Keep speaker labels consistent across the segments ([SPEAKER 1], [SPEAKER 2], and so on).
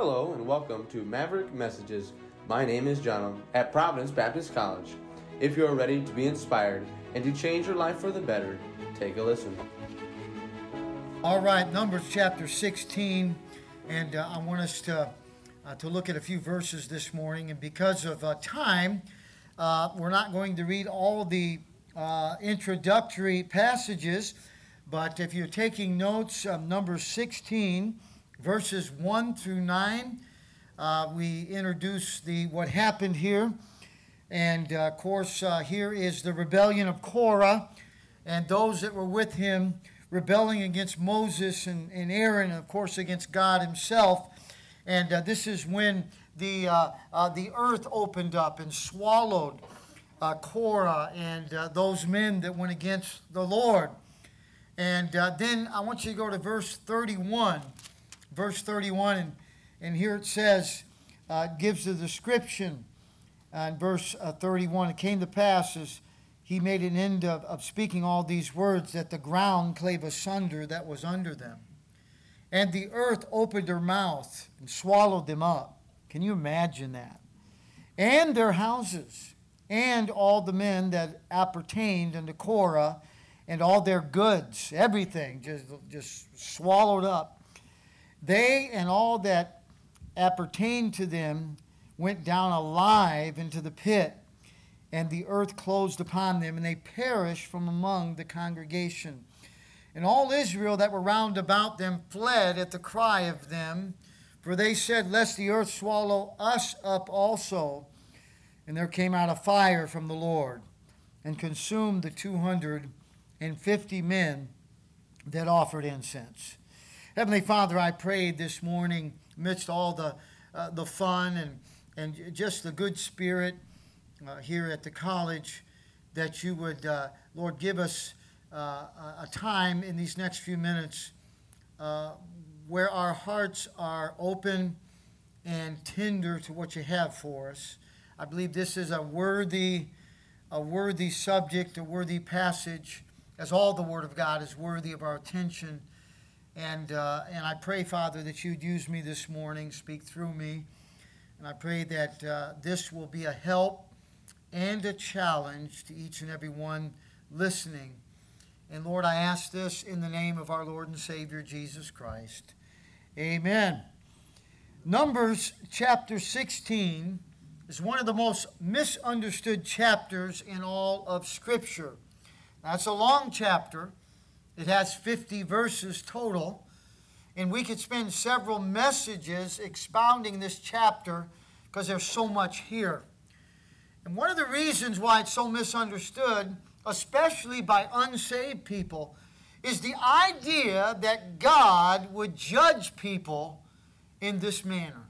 [SPEAKER 1] Hello and welcome to Maverick Messages. My name is John at Providence Baptist College. If you are ready to be inspired and to change your life for the better, take a listen.
[SPEAKER 2] All right, Numbers chapter 16, and uh, I want us to uh, to look at a few verses this morning. And because of uh, time, uh, we're not going to read all the uh, introductory passages. But if you're taking notes, um, Numbers 16 verses 1 through 9, uh, we introduce the what happened here. And uh, of course, uh, here is the rebellion of Korah and those that were with him rebelling against Moses and, and Aaron, and of course, against God himself. And uh, this is when the, uh, uh, the earth opened up and swallowed Korah and those men that went against the Lord. And then I want you to go to verse 31 verse 31, and, and here it says, uh, gives the description uh, in verse uh, 31. It came to pass as he made an end of, of speaking all these words that the ground clave asunder that was under them. And the earth opened her mouth and swallowed them up. Can you imagine that? And their houses, and all the men that appertained unto Korah, and all their goods, everything just, just swallowed up they and all that appertained to them went down alive into the pit, and the earth closed upon them, and they perished from among the congregation. And all Israel that were round about them fled at the cry of them, for they said, Lest the earth swallow us up also. And there came out a fire from the Lord and consumed the 250 men that offered incense. Heavenly Father, I prayed this morning amidst all the, uh, the fun and, and just the good spirit uh, here at the college that you would, uh, Lord, give us uh, a time in these next few minutes uh, where our hearts are open and tender to what you have for us. I believe this is a worthy, a worthy subject, a worthy passage, as all the Word of God is worthy of our attention. And, uh, and I pray, Father, that you'd use me this morning, speak through me. And I pray that uh, this will be a help and a challenge to each and every one listening. And Lord, I ask this in the name of our Lord and Savior Jesus Christ. Amen. Numbers chapter 16 is one of the most misunderstood chapters in all of Scripture. That's a long chapter, it has 50 verses total. And we could spend several messages expounding this chapter because there's so much here. And one of the reasons why it's so misunderstood, especially by unsaved people, is the idea that God would judge people in this manner.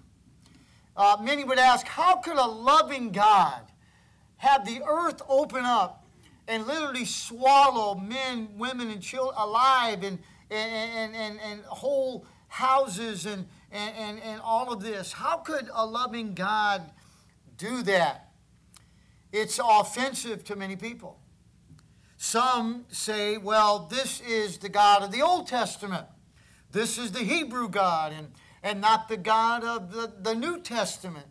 [SPEAKER 2] Uh, many would ask, how could a loving God have the earth open up and literally swallow men, women, and children alive and, and, and, and, whole houses and, and, and all of this. How could a loving God do that? It's offensive to many people. Some say, well, this is the God of the Old Testament. This is the Hebrew God and, and not the God of the, the New Testament.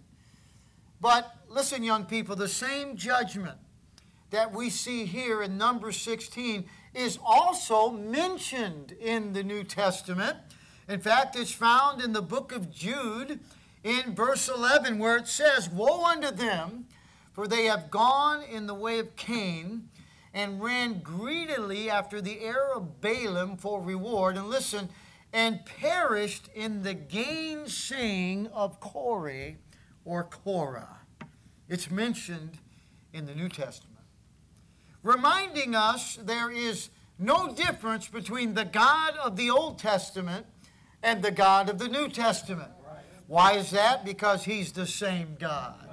[SPEAKER 2] But listen, young people, the same judgment that we see here in number 16 is also mentioned in the New Testament. In fact, it's found in the book of Jude in verse 11 where it says, Woe unto them, for they have gone in the way of Cain and ran greedily after the heir of Balaam for reward. And listen, and perished in the gainsaying of Corey or Korah. It's mentioned in the New Testament reminding us there is no difference between the God of the Old Testament and the God of the New Testament. Why is that? Because he's the same God.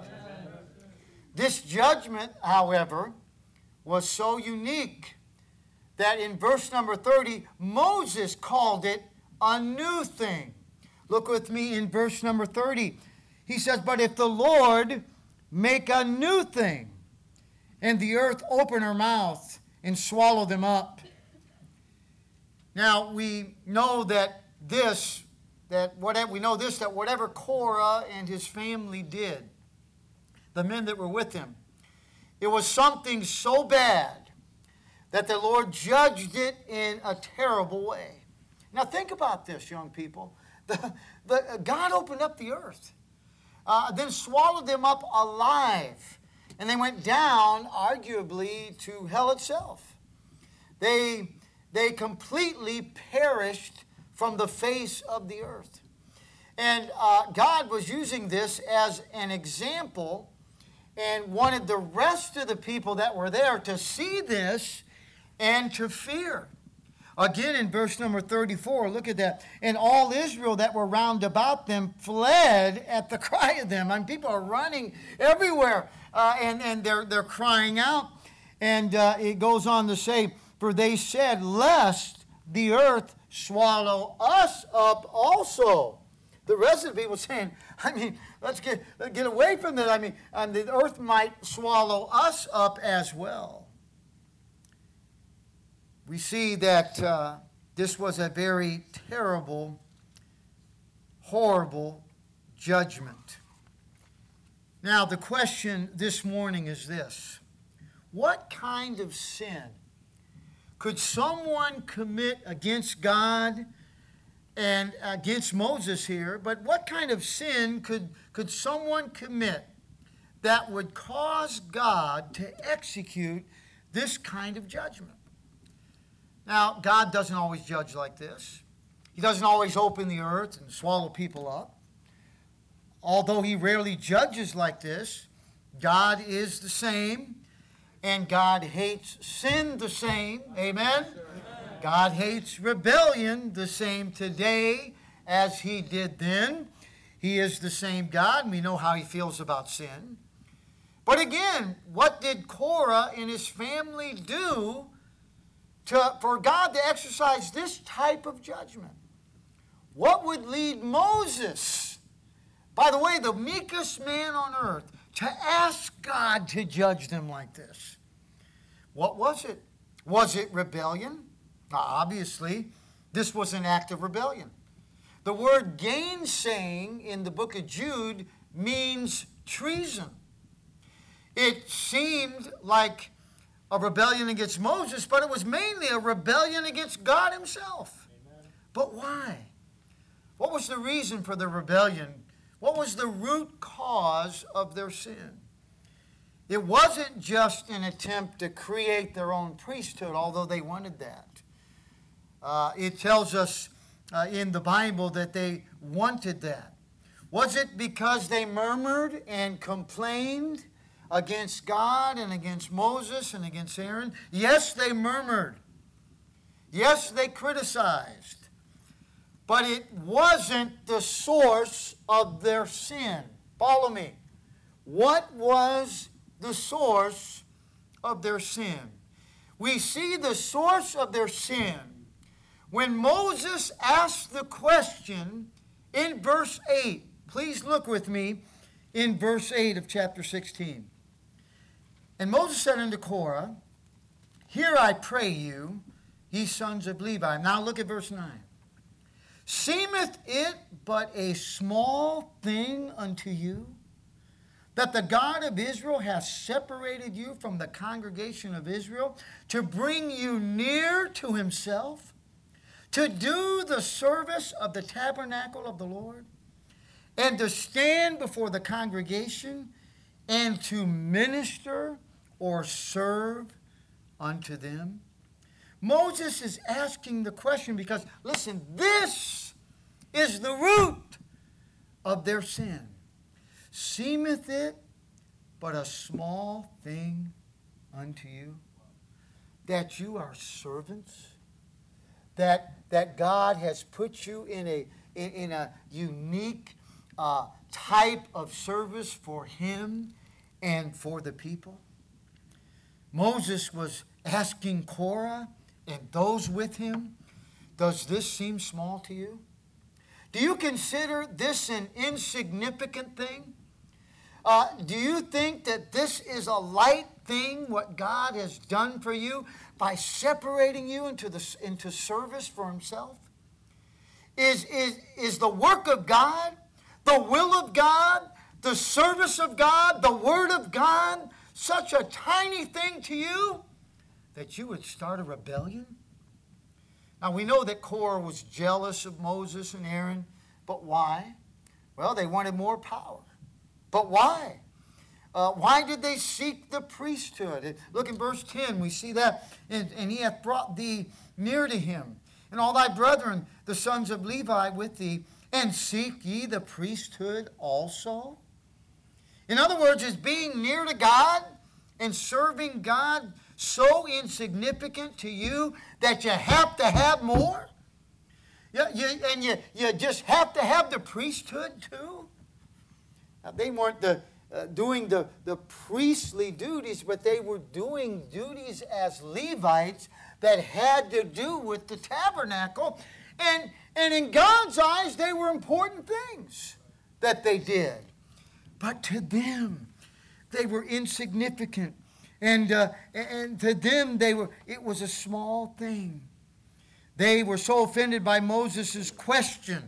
[SPEAKER 2] This judgment, however, was so unique that in verse number 30, Moses called it a new thing. Look with me in verse number 30. He says, But if the Lord make a new thing, and the earth open her mouth and swallow them up. Now we know that this, that whatever we know this, that whatever Korah and his family did, the men that were with him, it was something so bad that the Lord judged it in a terrible way. Now think about this, young people. The, the, God opened up the earth, uh, then swallowed them up alive and they went down, arguably, to hell itself. They, they completely perished from the face of the earth. And uh, God was using this as an example and wanted the rest of the people that were there to see this and to fear. Again, in verse number 34, look at that. And all Israel that were round about them fled at the cry of them. I mean, people are running everywhere uh, and, and they're, they're crying out. And uh, it goes on to say, For they said, Lest the earth swallow us up also. The rest of the people saying, I mean, let's get, get away from that. I mean, um, the earth might swallow us up as well. We see that uh, this was a very terrible, horrible judgment. Now, the question this morning is this What kind of sin could someone commit against God and against Moses here? But what kind of sin could, could someone commit that would cause God to execute this kind of judgment? Now, God doesn't always judge like this. He doesn't always open the earth and swallow people up. Although he rarely judges like this, God is the same, and God hates sin the same. Amen? God hates rebellion the same today as he did then. He is the same God, and we know how he feels about sin. But again, what did Korah and his family do to, for God to exercise this type of judgment? What would lead Moses? By the way, the meekest man on earth to ask God to judge them like this. What was it? Was it rebellion? Now, obviously, this was an act of rebellion. The word gainsaying in the book of Jude means treason. It seemed like a rebellion against Moses, but it was mainly a rebellion against God Himself. Amen. But why? What was the reason for the rebellion what was the root cause of their sin? It wasn't just an attempt to create their own priesthood, although they wanted that. Uh, it tells us uh, in the Bible that they wanted that. Was it because they murmured and complained against God and against Moses and against Aaron? Yes, they murmured. Yes, they criticized but it wasn't the source of their sin. Follow me. What was the source of their sin? We see the source of their sin when Moses asked the question in verse 8. Please look with me in verse 8 of chapter 16. And Moses said unto Korah, Here I pray you, ye sons of Levi. Now look at verse 9. Seemeth it but a small thing unto you that the God of Israel hath separated you from the congregation of Israel to bring you near to himself, to do the service of the tabernacle of the Lord, and to stand before the congregation and to minister or serve unto them? Moses is asking the question because, listen, this is the root of their sin. Seemeth it but a small thing unto you that you are servants? That, that God has put you in a, in, in a unique uh, type of service for Him and for the people? Moses was asking Korah and those with him? Does this seem small to you? Do you consider this an insignificant thing? Uh, do you think that this is a light thing, what God has done for you by separating you into, the, into service for Himself? Is, is, is the work of God, the will of God, the service of God, the Word of God such a tiny thing to you? that you would start a rebellion? Now, we know that Korah was jealous of Moses and Aaron, but why? Well, they wanted more power. But why? Uh, why did they seek the priesthood? Look in verse 10, we see that. And, and he hath brought thee near to him, and all thy brethren, the sons of Levi, with thee, and seek ye the priesthood also? In other words, is being near to God and serving God so insignificant to you that you have to have more? You, you, and you, you just have to have the priesthood too? Now, they weren't the, uh, doing the, the priestly duties, but they were doing duties as Levites that had to do with the tabernacle. And, and in God's eyes, they were important things that they did. But to them, they were insignificant. And, uh, and to them, they were, it was a small thing. They were so offended by Moses' question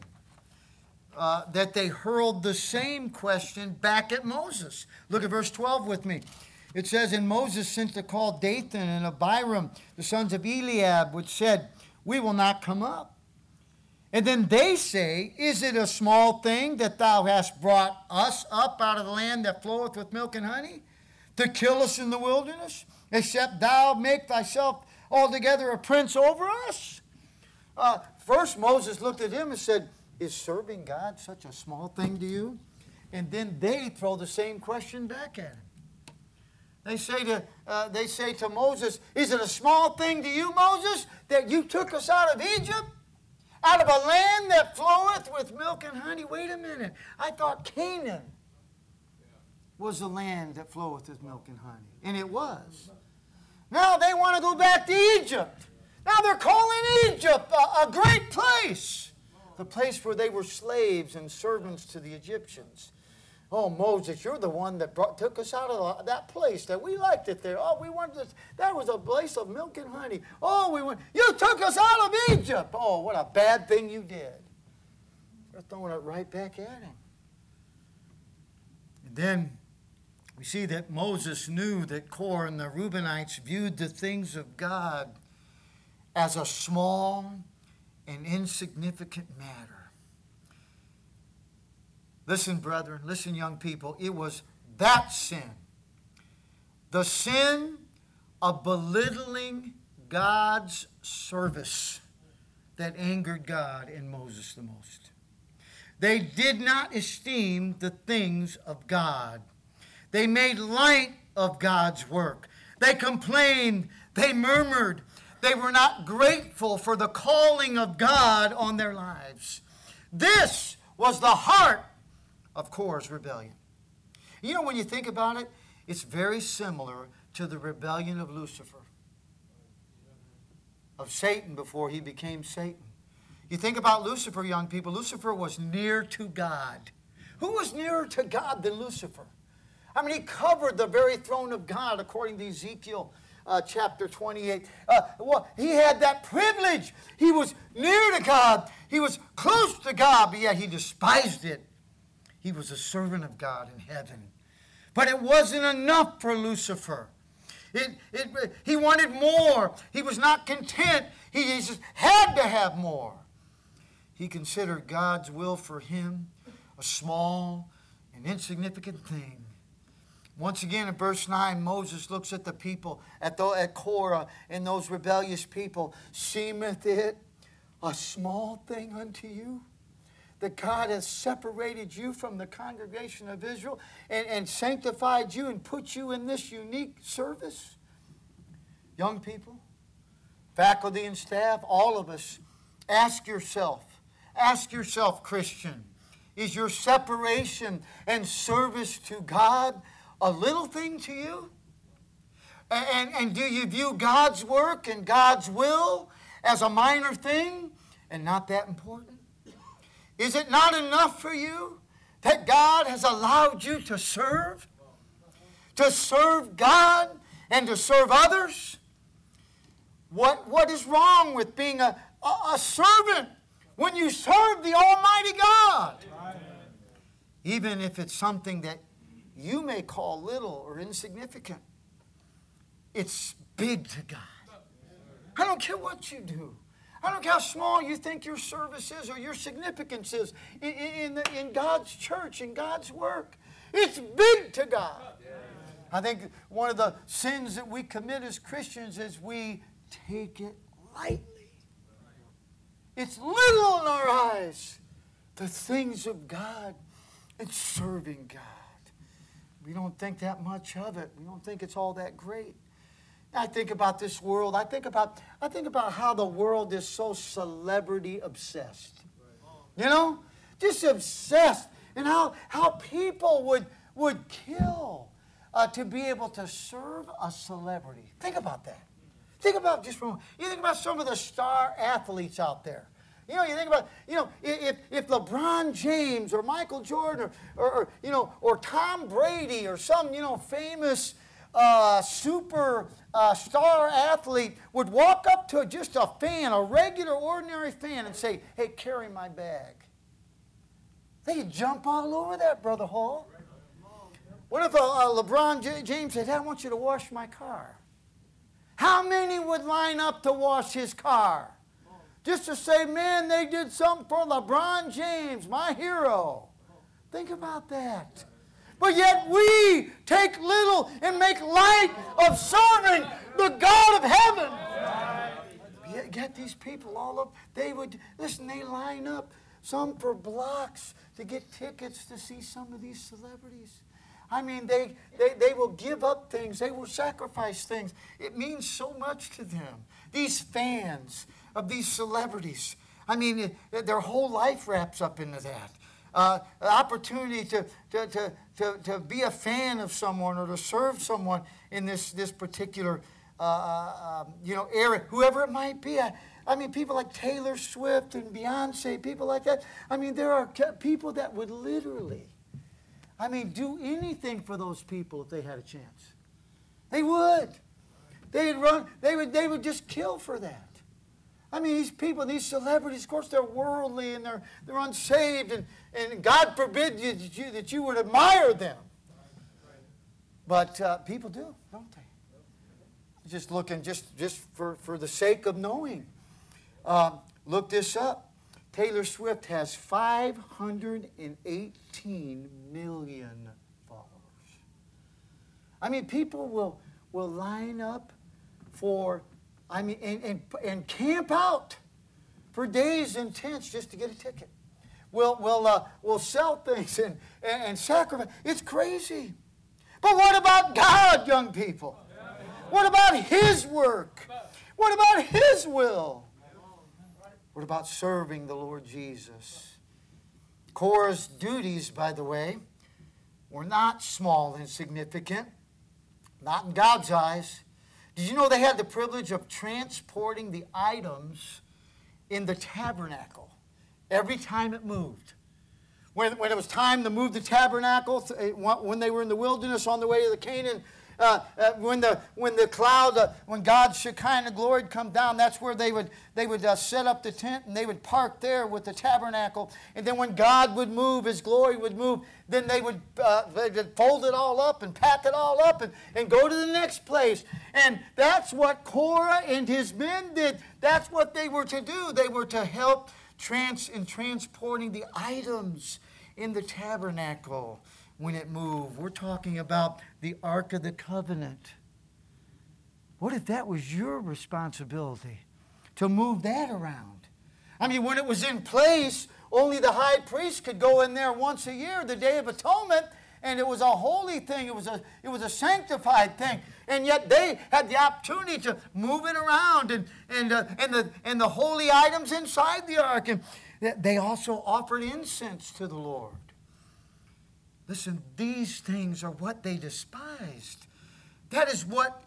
[SPEAKER 2] uh, that they hurled the same question back at Moses. Look at verse 12 with me. It says, And Moses sent to call Dathan and Abiram, the sons of Eliab, which said, We will not come up. And then they say, Is it a small thing that thou hast brought us up out of the land that floweth with milk and honey? to kill us in the wilderness, except thou make thyself altogether a prince over us? Uh, first, Moses looked at him and said, Is serving God such a small thing to you? And then they throw the same question back at him. They say to, uh, they say to Moses, Is it a small thing to you, Moses, that you took us out of Egypt? Out of a land that floweth with milk and honey. Wait a minute. I thought Canaan was the land that floweth with milk and honey. And it was. Now they want to go back to Egypt. Now they're calling Egypt a, a great place, the place where they were slaves and servants to the Egyptians. Oh, Moses, you're the one that brought, took us out of that place that we liked it there. Oh, we wanted this. That was a place of milk and honey. Oh, we went. You took us out of Egypt. Oh, what a bad thing you did. They're throwing it right back at him. And then we see that Moses knew that Kor and the Reubenites viewed the things of God as a small and insignificant matter. Listen, brethren, listen, young people, it was that sin, the sin of belittling God's service, that angered God and Moses the most. They did not esteem the things of God they made light of God's work. They complained. They murmured. They were not grateful for the calling of God on their lives. This was the heart of Korah's rebellion. You know, when you think about it, it's very similar to the rebellion of Lucifer, of Satan before he became Satan. You think about Lucifer, young people. Lucifer was near to God. Who was nearer to God than Lucifer? I mean, he covered the very throne of God, according to Ezekiel uh, chapter 28. Uh, well, he had that privilege. He was near to God, he was close to God, but yet he despised it. He was a servant of God in heaven. But it wasn't enough for Lucifer. It, it, he wanted more. He was not content. He, he just had to have more. He considered God's will for him a small and insignificant thing. Once again, in verse 9, Moses looks at the people, at, the, at Korah and those rebellious people. Seemeth it a small thing unto you? that God has separated you from the congregation of Israel and, and, sanctified you and put you in this unique service? Young people, faculty and staff, all of us, ask yourself, ask yourself, Christian, is your separation and service to God a little thing to you? And, and, do you view God's work and God's will as a minor thing and not that important? Is it not enough for you that God has allowed you to serve? To serve God and to serve others? What, what is wrong with being a, a, a servant when you serve the Almighty God? Amen. Even if it's something that you may call little or insignificant. It's big to God. I don't care what you do. I don't care how small you think your service is or your significance is in, in, the, in God's church, in God's work. It's big to God. I think one of the sins that we commit as Christians is we take it lightly. It's little in our eyes, the things of God and serving God. We don't think that much of it. We don't think it's all that great. I think about this world. I think about I think about how the world is so celebrity obsessed. You know? Just obsessed. And how how people would would kill uh, to be able to serve a celebrity. Think about that. Think about just from you think about some of the star athletes out there. You know, you think about, you know, if, if LeBron James or Michael Jordan or, or, or you know, or Tom Brady or some, you know, famous uh, super uh, star athlete would walk up to just a fan, a regular, ordinary fan, and say, hey, carry my bag. They'd jump all over that, Brother Hall. What if uh, uh, LeBron J- James said, hey, I want you to wash my car? How many would line up to wash his car? Just to say, man, they did something for LeBron James, my hero. Think about that. But yet we take little and make light of serving the God of heaven. Yet, get these people all up. They would, listen, they line up, some for blocks, to get tickets to see some of these celebrities. I mean, they, they, they will give up things, they will sacrifice things. It means so much to them. These fans, of these celebrities. I mean, uh, their whole life wraps up into that. Uh, opportunity to, to, to, to, to be a fan of someone or to serve someone in this, this particular uh, uh um, you know, area, whoever it might be. I, I mean, people like Taylor Swift and Beyonce, people like that. I mean, there are people that would literally, I mean, do anything for those people if they had a chance. They would. They'd run. They would. They would just kill for that. I mean, these people, these celebrities, of course, they're worldly and they're, they're unsaved, and, and God forbid you, that, you, that you would admire them. But uh, people do, don't they? Just looking, just, just for, for the sake of knowing. Um, look this up. Taylor Swift has 518 million followers. I mean, people will, will line up for I mean, and, and, and camp out for days in tents just to get a ticket. We'll, we'll, uh, we'll sell things and, and, and sacrifice. It's crazy. But what about God, young people? What about His work? What about His will? What about serving the Lord Jesus? Korah's duties, by the way, were not small and significant, not in God's eyes. Did you know they had the privilege of transporting the items in the tabernacle every time it moved? When, when it was time to move the tabernacle, eh, when they were in the wilderness on the way to the Canaan, uh, uh, when the when the cloud, uh, when God's Shekinah glory come down, that's where they would they would uh, set up the tent and they would park there with the tabernacle. And then when God would move, His glory would move. Then they would uh, they would fold it all up and pack it all up and, and go to the next place. And that's what Korah and his men did. That's what they were to do. They were to help trans in transporting the items in the tabernacle when it moved. We're talking about the Ark of the Covenant. What if that was your responsibility to move that around? I mean, when it was in place, only the high priest could go in there once a year, the Day of Atonement, and it was a holy thing. It was a, it was a sanctified thing. And yet they had the opportunity to move it around and, and, uh, and, the, and the holy items inside the ark. And they also offered incense to the Lord. Listen, these things are what they despised. That is what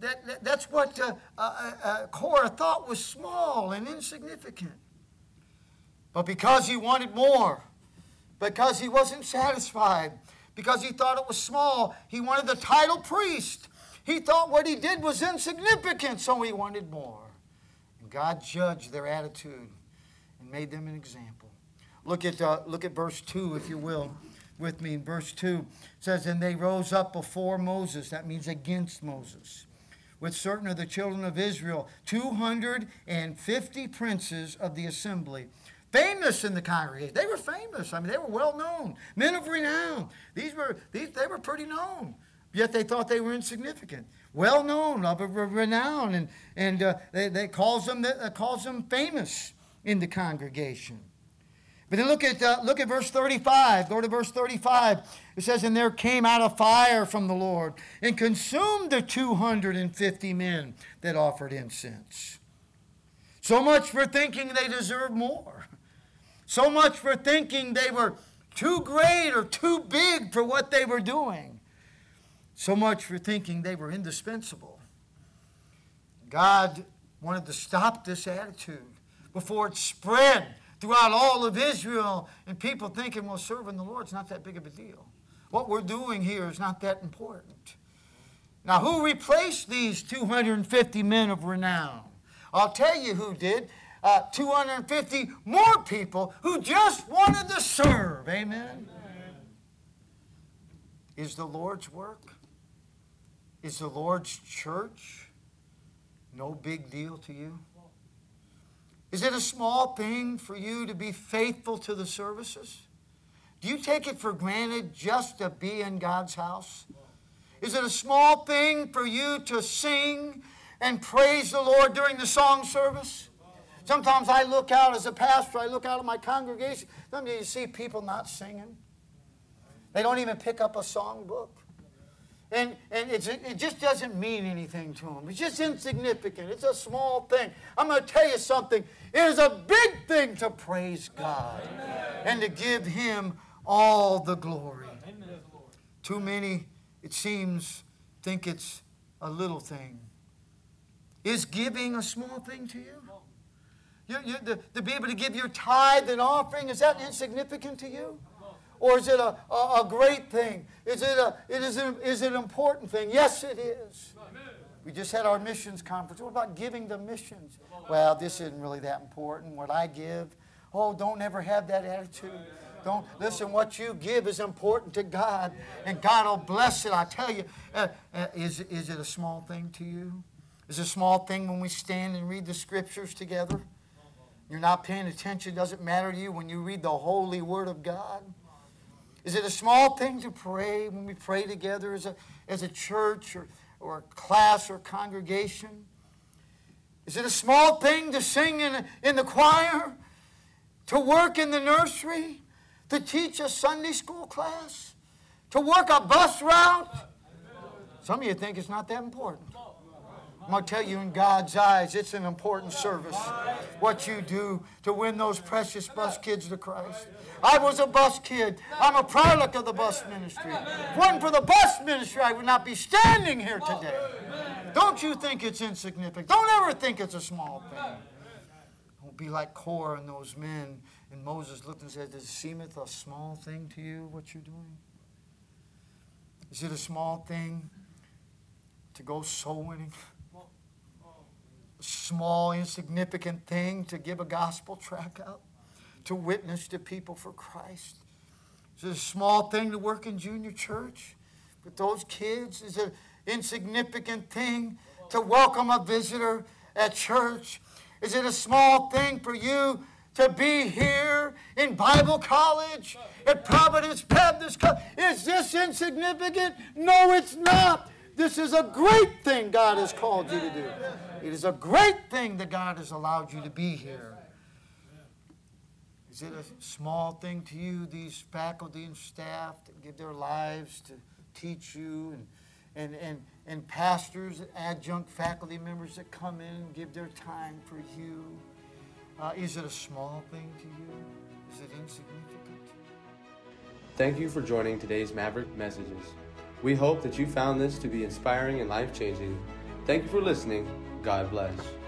[SPEAKER 2] that, that that's what uh, uh, uh, uh, Korah thought was small and insignificant. But because he wanted more, because he wasn't satisfied, because he thought it was small, he wanted the title priest. He thought what he did was insignificant, so he wanted more. And God judged their attitude and made them an example. Look at, uh, look at verse 2, if you will with me in verse 2 says and they rose up before moses that means against moses with certain of the children of israel 250 princes of the assembly famous in the congregation they were famous i mean they were well known men of renown these were these, they were pretty known yet they thought they were insignificant well known of a renown and, and uh, they, they calls them, uh, calls them famous in the congregation but then look at, uh, look at verse 35. Go to verse 35. It says, And there came out a fire from the Lord and consumed the 250 men that offered incense. So much for thinking they deserved more. So much for thinking they were too great or too big for what they were doing. So much for thinking they were indispensable. God wanted to stop this attitude before it spread throughout all of Israel, and people thinking, well, serving the Lord's not that big of a deal. What we're doing here is not that important. Now, who replaced these 250 men of renown? I'll tell you who did. Uh, 250 more people who just wanted to serve. Amen? Amen. Is the Lord's work? Is the Lord's church no big deal to you? Is it a small thing for you to be faithful to the services? Do you take it for granted just to be in God's house? Is it a small thing for you to sing and praise the Lord during the song service? Sometimes I look out as a pastor, I look out at my congregation. Sometimes you see people not singing. They don't even pick up a songbook. And, and it just doesn't mean anything to them. It's just insignificant. It's a small thing. I'm going to tell you something. It is a big thing to praise God Amen. and to give Him all the glory. Amen. Too many, it seems, think it's a little thing. Is giving a small thing to you? You, you, to, to be able to give your tithe and offering, is that insignificant to you? Or is it a, a, a great thing? Is it, a, it is, a, is it an important thing? Yes, it is. Amen. We just had our missions conference. What about giving to missions? Well, this isn't really that important. What I give, oh, don't ever have that attitude. Don't listen. What you give is important to God, and God will bless it. I tell you, uh, uh, is is it a small thing to you? Is it a small thing when we stand and read the scriptures together? You're not paying attention. Doesn't matter to you when you read the holy Word of God. Is it a small thing to pray when we pray together as a, as a church or, or a class or congregation? Is it a small thing to sing in, in the choir? To work in the nursery? To teach a Sunday school class? To work a bus route? Some of you think it's not that important. I'm going to tell you, in God's eyes, it's an important service what you do to win those precious bus kids to Christ. I was a bus kid. I'm a product of the bus ministry. If wasn't for the bus ministry, I would not be standing here today. Don't you think it's insignificant. Don't ever think it's a small thing. Don't be like Korah and those men. And Moses looked and said, It seemeth a small thing to you what you're doing? Is it a small thing to go soul winning? small, insignificant thing to give a gospel track out, to witness to people for Christ. It's a small thing to work in junior church with those kids. It's an insignificant thing to welcome a visitor at church. Is it a small thing for you to be here in Bible college at Providence Baptist College? Is this insignificant? No, it's not. This is a great thing God has called you to do. It is a great thing that God has allowed you to be here. Is it a small thing to you, these faculty and staff that give their lives to teach you and, and, and, and pastors, adjunct faculty members that come in and give their time for you? Uh, is it a small thing to you? Is it insignificant?
[SPEAKER 1] Thank you for joining today's Maverick Messages. We hope that you found this to be inspiring and life changing. Thank you for listening. God bless.